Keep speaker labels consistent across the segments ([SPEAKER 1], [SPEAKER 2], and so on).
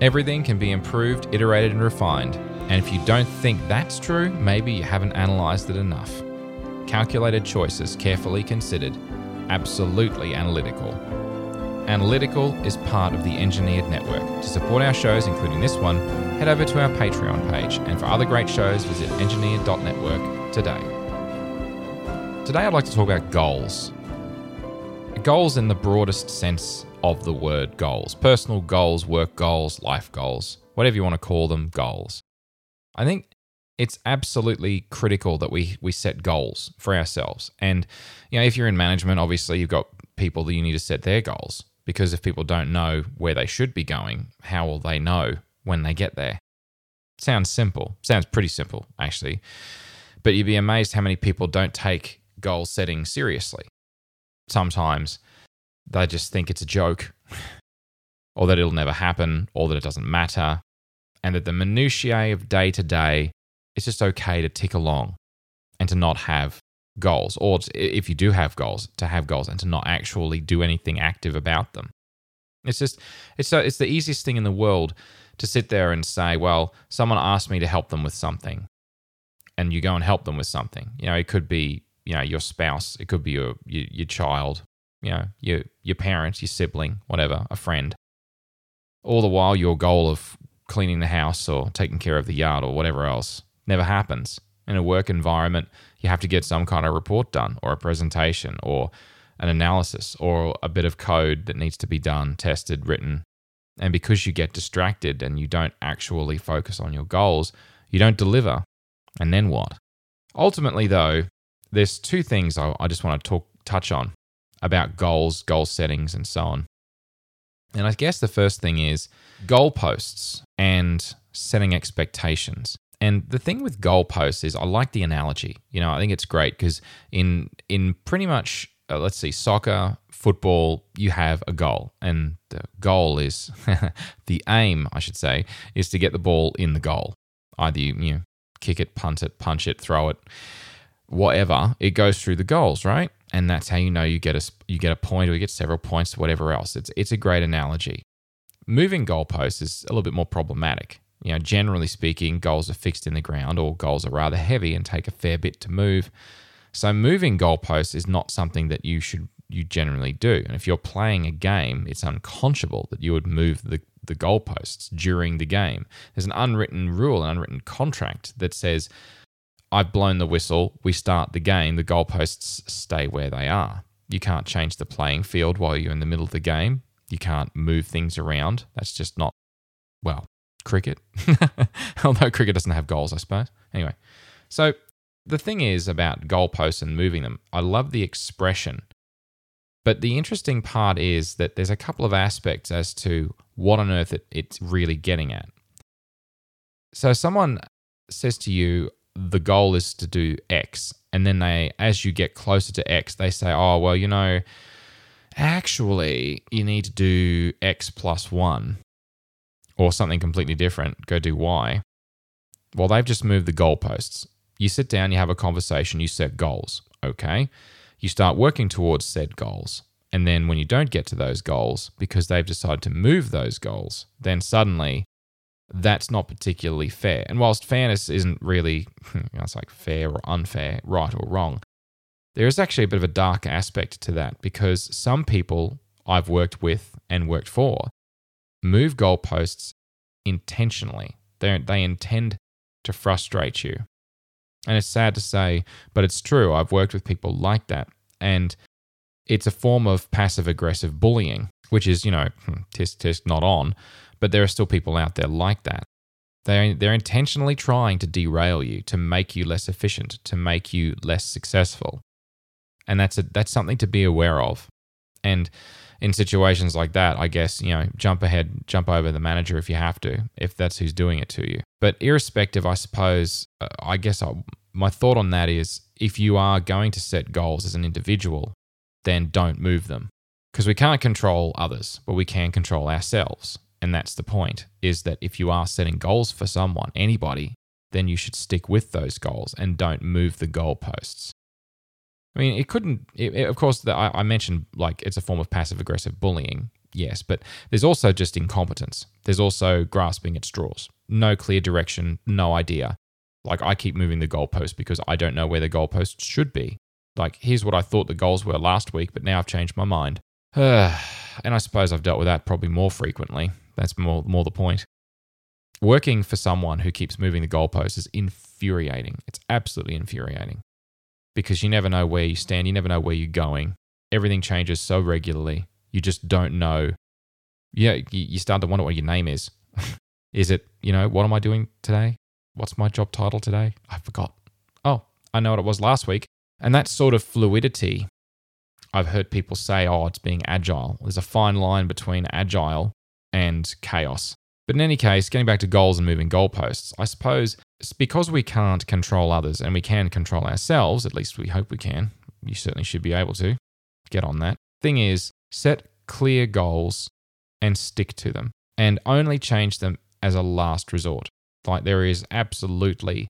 [SPEAKER 1] Everything can be improved, iterated, and refined. And if you don't think that's true, maybe you haven't analyzed it enough. Calculated choices, carefully considered, absolutely analytical. Analytical is part of the Engineered Network. To support our shows, including this one, head over to our Patreon page. And for other great shows, visit engineered.network today. Today, I'd like to talk about goals. Goals in the broadest sense of the word goals personal goals, work goals, life goals, whatever you want to call them, goals. I think it's absolutely critical that we we set goals for ourselves. And you know, if you're in management, obviously you've got people that you need to set their goals because if people don't know where they should be going, how will they know when they get there? Sounds simple. Sounds pretty simple, actually. But you'd be amazed how many people don't take goal setting seriously. Sometimes they just think it's a joke or that it'll never happen or that it doesn't matter and that the minutiae of day to day it's just okay to tick along and to not have goals or if you do have goals to have goals and to not actually do anything active about them. It's just it's uh, it's the easiest thing in the world to sit there and say well someone asked me to help them with something and you go and help them with something. You know it could be you know your spouse it could be your your, your child you know, your your parents, your sibling, whatever, a friend. All the while your goal of cleaning the house or taking care of the yard or whatever else never happens. In a work environment, you have to get some kind of report done or a presentation or an analysis or a bit of code that needs to be done, tested, written. And because you get distracted and you don't actually focus on your goals, you don't deliver. And then what? Ultimately, though, there's two things I, I just want to talk touch on about goals, goal settings, and so on. And I guess the first thing is goalposts and setting expectations. And the thing with goalposts is I like the analogy. You know, I think it's great because in in pretty much uh, let's see soccer, football, you have a goal, and the goal is the aim, I should say, is to get the ball in the goal. Either you, you know, kick it, punt it, punch it, throw it, whatever. It goes through the goals, right? And that's how you know you get a you get a point or you get several points, whatever else. It's it's a great analogy. Moving goalposts is a little bit more problematic. You know, generally speaking, goals are fixed in the ground or goals are rather heavy and take a fair bit to move. So moving goalposts is not something that you should you generally do. And if you're playing a game, it's unconscionable that you would move the the goalposts during the game. There's an unwritten rule, an unwritten contract that says I've blown the whistle, we start the game, the goalposts stay where they are. You can't change the playing field while you're in the middle of the game. You can't move things around. That's just not, well, cricket. Although cricket doesn't have goals, I suppose. Anyway, so the thing is about goalposts and moving them, I love the expression. But the interesting part is that there's a couple of aspects as to what on earth it, it's really getting at. So someone says to you, the goal is to do X. And then they, as you get closer to X, they say, oh, well, you know, actually, you need to do X plus one or something completely different. Go do Y. Well, they've just moved the goalposts. You sit down, you have a conversation, you set goals. Okay. You start working towards said goals. And then when you don't get to those goals because they've decided to move those goals, then suddenly that's not particularly fair. And whilst fairness isn't really, you know, it's like fair or unfair, right or wrong, there is actually a bit of a dark aspect to that because some people I've worked with and worked for move goalposts intentionally. They, they intend to frustrate you. And it's sad to say, but it's true. I've worked with people like that. And it's a form of passive aggressive bullying, which is, you know, hmm, tisk tisk not on, but there are still people out there like that. They're, they're intentionally trying to derail you, to make you less efficient, to make you less successful. And that's, a, that's something to be aware of. And in situations like that, I guess, you know, jump ahead, jump over the manager if you have to, if that's who's doing it to you. But irrespective, I suppose, uh, I guess I, my thought on that is if you are going to set goals as an individual, then don't move them. Because we can't control others, but we can control ourselves. And that's the point is that if you are setting goals for someone, anybody, then you should stick with those goals and don't move the goalposts. I mean, it couldn't, it, it, of course, the, I, I mentioned like it's a form of passive aggressive bullying. Yes, but there's also just incompetence. There's also grasping at straws. No clear direction, no idea. Like I keep moving the goalpost because I don't know where the goalposts should be. Like here's what I thought the goals were last week, but now I've changed my mind. and I suppose I've dealt with that probably more frequently. That's more more the point. Working for someone who keeps moving the goalposts is infuriating. It's absolutely infuriating because you never know where you stand, you never know where you're going. Everything changes so regularly. You just don't know. Yeah, you start to wonder what your name is. is it, you know, what am I doing today? What's my job title today? I forgot. Oh, I know what it was last week. And that sort of fluidity, I've heard people say, oh, it's being agile. There's a fine line between agile and chaos. But in any case, getting back to goals and moving goalposts, I suppose it's because we can't control others and we can control ourselves, at least we hope we can. You certainly should be able to get on that. Thing is, set clear goals and stick to them and only change them as a last resort. Like there is absolutely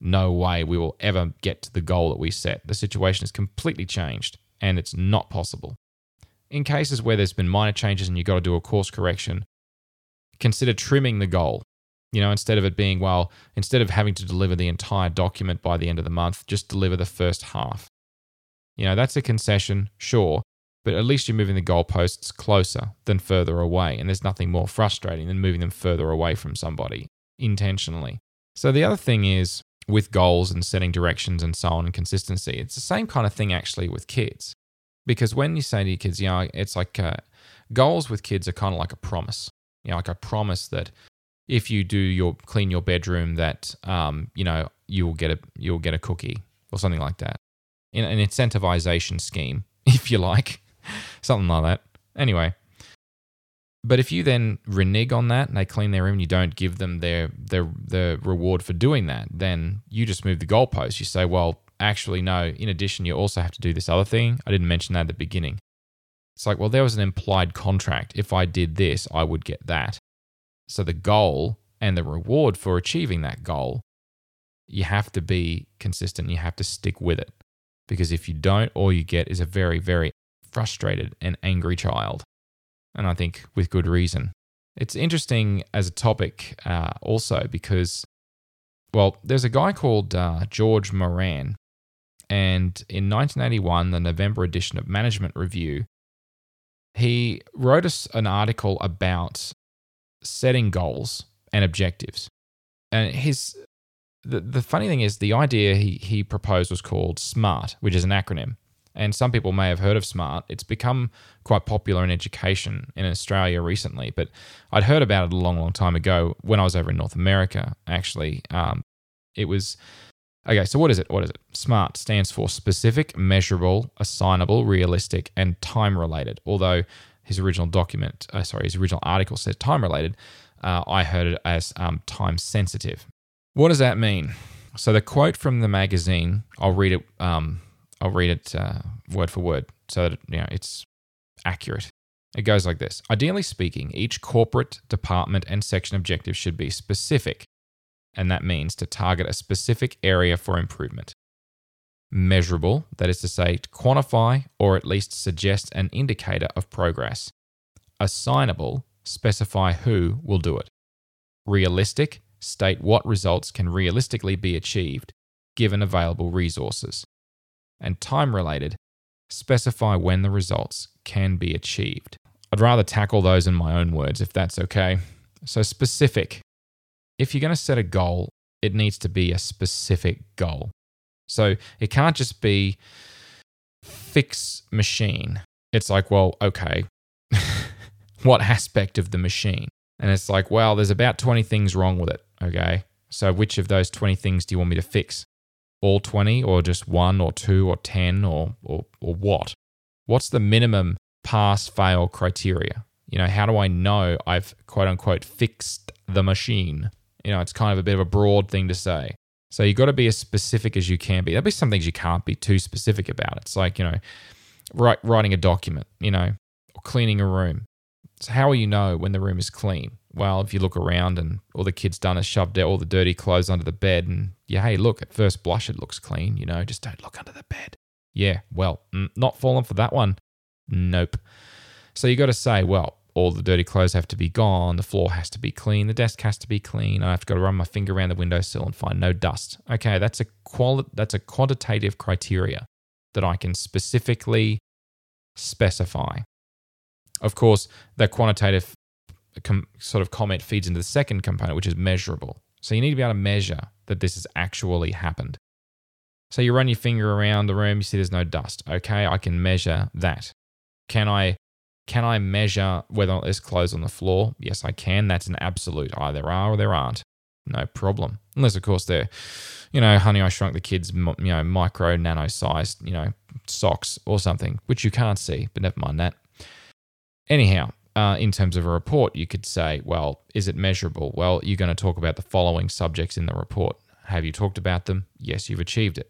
[SPEAKER 1] no way we will ever get to the goal that we set. The situation is completely changed and it's not possible. In cases where there's been minor changes and you've got to do a course correction, consider trimming the goal. You know, instead of it being, well, instead of having to deliver the entire document by the end of the month, just deliver the first half. You know, that's a concession, sure, but at least you're moving the goalposts closer than further away. And there's nothing more frustrating than moving them further away from somebody intentionally. So the other thing is with goals and setting directions and so on and consistency, it's the same kind of thing actually with kids. Because when you say to your kids, you know, it's like uh, goals with kids are kind of like a promise you know, like I promise that if you do your clean your bedroom, that um, you know you'll get a you'll get a cookie or something like that. In an incentivization scheme, if you like, something like that. Anyway, but if you then renege on that and they clean their room and you don't give them their their the reward for doing that, then you just move the goalpost. You say, well, actually, no. In addition, you also have to do this other thing. I didn't mention that at the beginning. It's like, well, there was an implied contract. If I did this, I would get that. So the goal and the reward for achieving that goal, you have to be consistent. You have to stick with it. Because if you don't, all you get is a very, very frustrated and angry child. And I think with good reason. It's interesting as a topic uh, also because, well, there's a guy called uh, George Doran. And in 1981, the November edition of Management Review he wrote us an article about setting goals and objectives. And his the, the funny thing is the idea he, he proposed was called SMART, which is an acronym. And some people may have heard of SMART. It's become quite popular in education in Australia recently, but I'd heard about it a long, long time ago when I was over in North America, actually. Um, it was Okay, so what is it? What is it? SMART stands for specific, measurable, assignable, realistic, and time related. Although his original document, uh, sorry, his original article says time related, uh, I heard it as um, time sensitive. What does that mean? So the quote from the magazine, I'll read it. Um, I'll read it uh, word for word so that you know it's accurate. It goes like this Ideally speaking, each corporate, department, and section objective should be specific, and that means to target a specific area for improvement. Measurable, that is to say, to quantify or at least suggest an indicator of progress. Assignable, specify who will do it. Realistic, state what results can realistically be achieved given available resources. And time related, specify when the results can be achieved. I'd rather tackle those in my own words if that's okay. So, specific if you're going to set a goal, it needs to be a specific goal. So it can't just be fix machine. It's like, well, okay, what aspect of the machine? And it's like, well, there's about 20 things wrong with it. Okay. So which of those 20 things do you want me to fix? All 20 or just one or two or 10 or, or, or what? What's the minimum pass fail criteria? You know, how do I know I've quote unquote fixed the machine? You know, it's kind of a bit of a broad thing to say. So you've got to be as specific as you can be. There'll be some things you can't be too specific about. It's like, you know, write, writing a document, you know, or cleaning a room. So how will you know when the room is clean? Well, if you look around and all the kid's done is shoved out all the dirty clothes under the bed and yeah, hey, look, at first blush it looks clean, you know, just don't look under the bed. Yeah, well, mm, not falling for that one. Nope. So you got to say, well, all the dirty clothes have to be gone, the floor has to be clean, the desk has to be clean. I have to go to run my finger around the windowsill and find no dust. Okay, that's a quali- that's a quantitative criteria that I can specifically specify. Of course, that quantitative com- sort of comment feeds into the second component, which is measurable. So you need to be able to measure that this has actually happened. So you run your finger around the room, you see there's no dust. Okay, I can measure that. Can I can I measure whether or not there's clothes on the floor? Yes, I can. That's an absolute. Either are or there aren't. No problem. Unless, of course, they're, you know, Honey, I Shrunk the Kids, you know, micro, nano sized, you know, socks or something, which you can't see, but never mind that. Anyhow, uh, in terms of a report, you could say, well, is it measurable? Well, you're going to talk about the following subjects in the report. Have you talked about them? Yes, you've achieved it.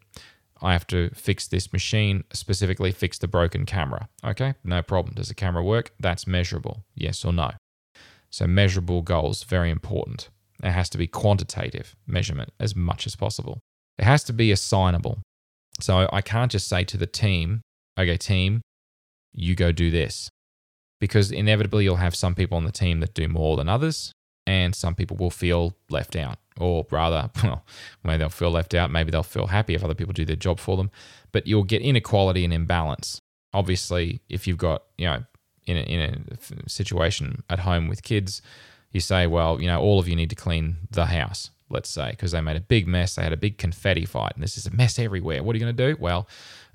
[SPEAKER 1] I have to fix this machine, specifically fix the broken camera. Okay, no problem. Does the camera work? That's measurable. Yes or no. So, measurable goals, very important. It has to be quantitative measurement as much as possible. It has to be assignable. So, I can't just say to the team, okay, team, you go do this. Because inevitably, you'll have some people on the team that do more than others, and some people will feel left out or rather, well, maybe they'll feel left out. Maybe they'll feel happy if other people do their job for them. But you'll get inequality and imbalance. Obviously, if you've got, you know, in a, in a situation at home with kids, you say, well, you know, all of you need to clean the house, let's say, because they made a big mess. They had a big confetti fight, and this is a mess everywhere. What are you going to do? Well,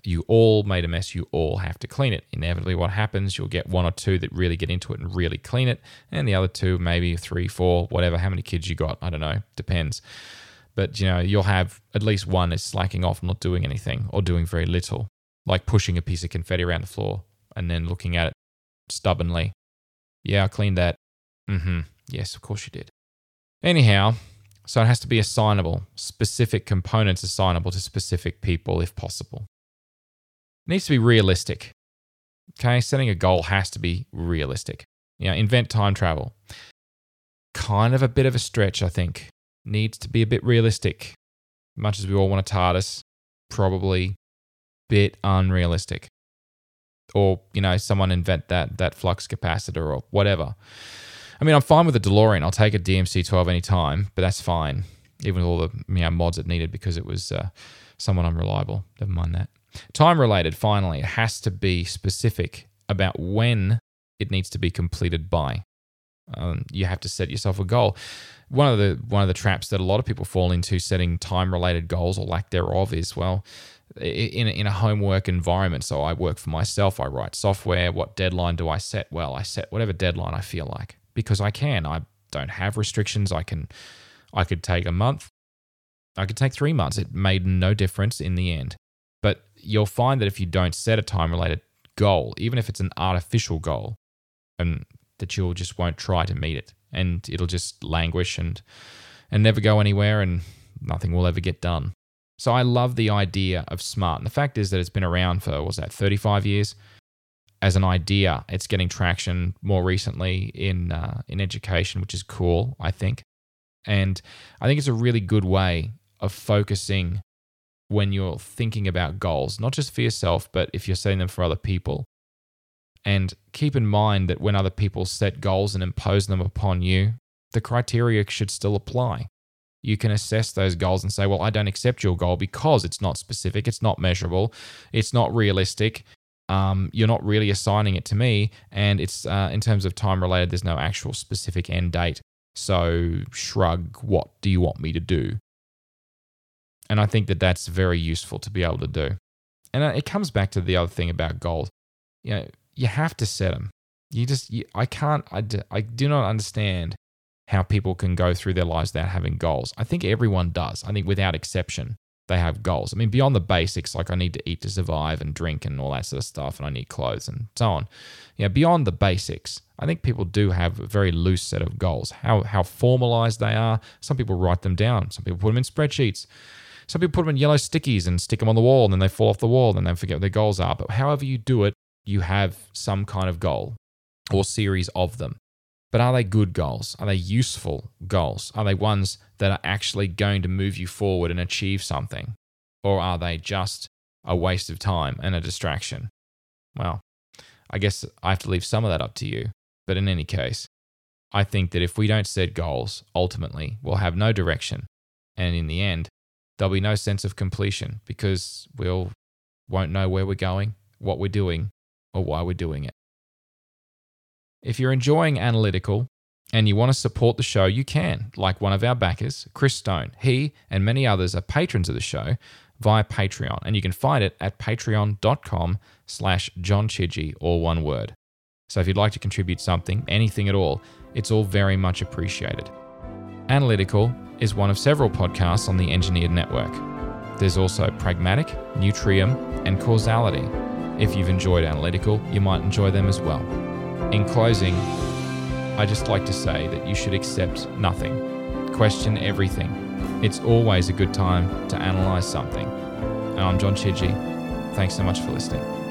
[SPEAKER 1] you all made a mess, you all have to clean it. Inevitably, what happens, you'll get one or two that really get into it and really clean it, and the other two, maybe three, four, whatever, how many kids you got, I don't know, depends. But you know, you'll have at least one is slacking off, not doing anything, or doing very little, like pushing a piece of confetti around the floor and then looking at it stubbornly. Yeah, I cleaned that. Mm-hmm. Yes, of course you did. Anyhow, so it has to be assignable, specific components assignable to specific people if possible. Needs to be realistic. Okay, setting a goal has to be realistic. You know, invent time travel. Kind of a bit of a stretch, I think. Needs to be a bit realistic. Much as we all want a TARDIS, probably bit unrealistic. Or, you know, someone invent that that flux capacitor or whatever. I mean, I'm fine with a DeLorean. I'll take a DMC-12 anytime, but that's fine. Even with all the you know, mods it needed because it was uh, somewhat unreliable. Never mind that. Time related, finally, it has to be specific about when it needs to be completed by. Um, you have to set yourself a goal. One of the one of the traps that a lot of people fall into setting time related goals or lack thereof is well, in a, in a homework environment. So I work for myself. I write software. What deadline do I set? Well, I set whatever deadline I feel like because I can. I don't have restrictions. I can. I could take a month. I could take three months. It made no difference in the end. But you'll find that if you don't set a time related goal, even if it's an artificial goal, and that you'll just won't try to meet it and it'll just languish and and never go anywhere and nothing will ever get done. So I love the idea of smart. And the fact is that it's been around for was that 35 years as an idea. It's getting traction more recently in uh, in education, which is cool, I think. And I think it's a really good way of focusing when you're thinking about goals, not just for yourself, but if you're setting them for other people. And keep in mind that when other people set goals and impose them upon you, the criteria should still apply. You can assess those goals and say, well, I don't accept your goal because it's not specific, it's not measurable, it's not realistic. Um, you're not really assigning it to me, and it's uh, in terms of time related. There's no actual specific end date. So, shrug. What do you want me to do? And I think that that's very useful to be able to do. And uh, it comes back to the other thing about goals. You know, you have to set them. You just, you, I can't, I, do, I do not understand how people can go through their lives without having goals. I think everyone does. I think without exception, they have goals. I mean, beyond the basics, like I need to eat to survive and drink and all that sort of stuff, and I need clothes and so on. Yeah, beyond the basics, I think people do have a very loose set of goals. How how formalized they are. Some people write them down. Some people put them in spreadsheets. Some people put them in yellow stickies and stick them on the wall, and then they fall off the wall, and then they forget what their goals are. But however you do it, you have some kind of goal or series of them. But are they good goals? Are they useful goals? Are they ones that are actually going to move you forward and achieve something? Or are they just a waste of time and a distraction? Well, I guess I have to leave some of that up to you. But in any case, I think that if we don't set goals, ultimately, we'll have no direction. And in the end, there'll be no sense of completion because we'll won't know where we're going, what we're doing, or why we're doing it. If you're enjoying analytical and you want to support the show, you can, like one of our backers, Chris Stone. He and many others are patrons of the show via Patreon, and you can find it at patreon.com slash John Chidgey, all one word. So if you'd like to contribute something, anything at all, it's all very much appreciated. Analytical is one of several podcasts on the Engineered Network. There's also Pragmatic, Neutrium, and Causality. If you've enjoyed Analytical, you might enjoy them as well. In closing, I just like to say that you should accept nothing, question everything. It's always a good time to analyze something. And I'm John Chidgey. Thanks so much for listening.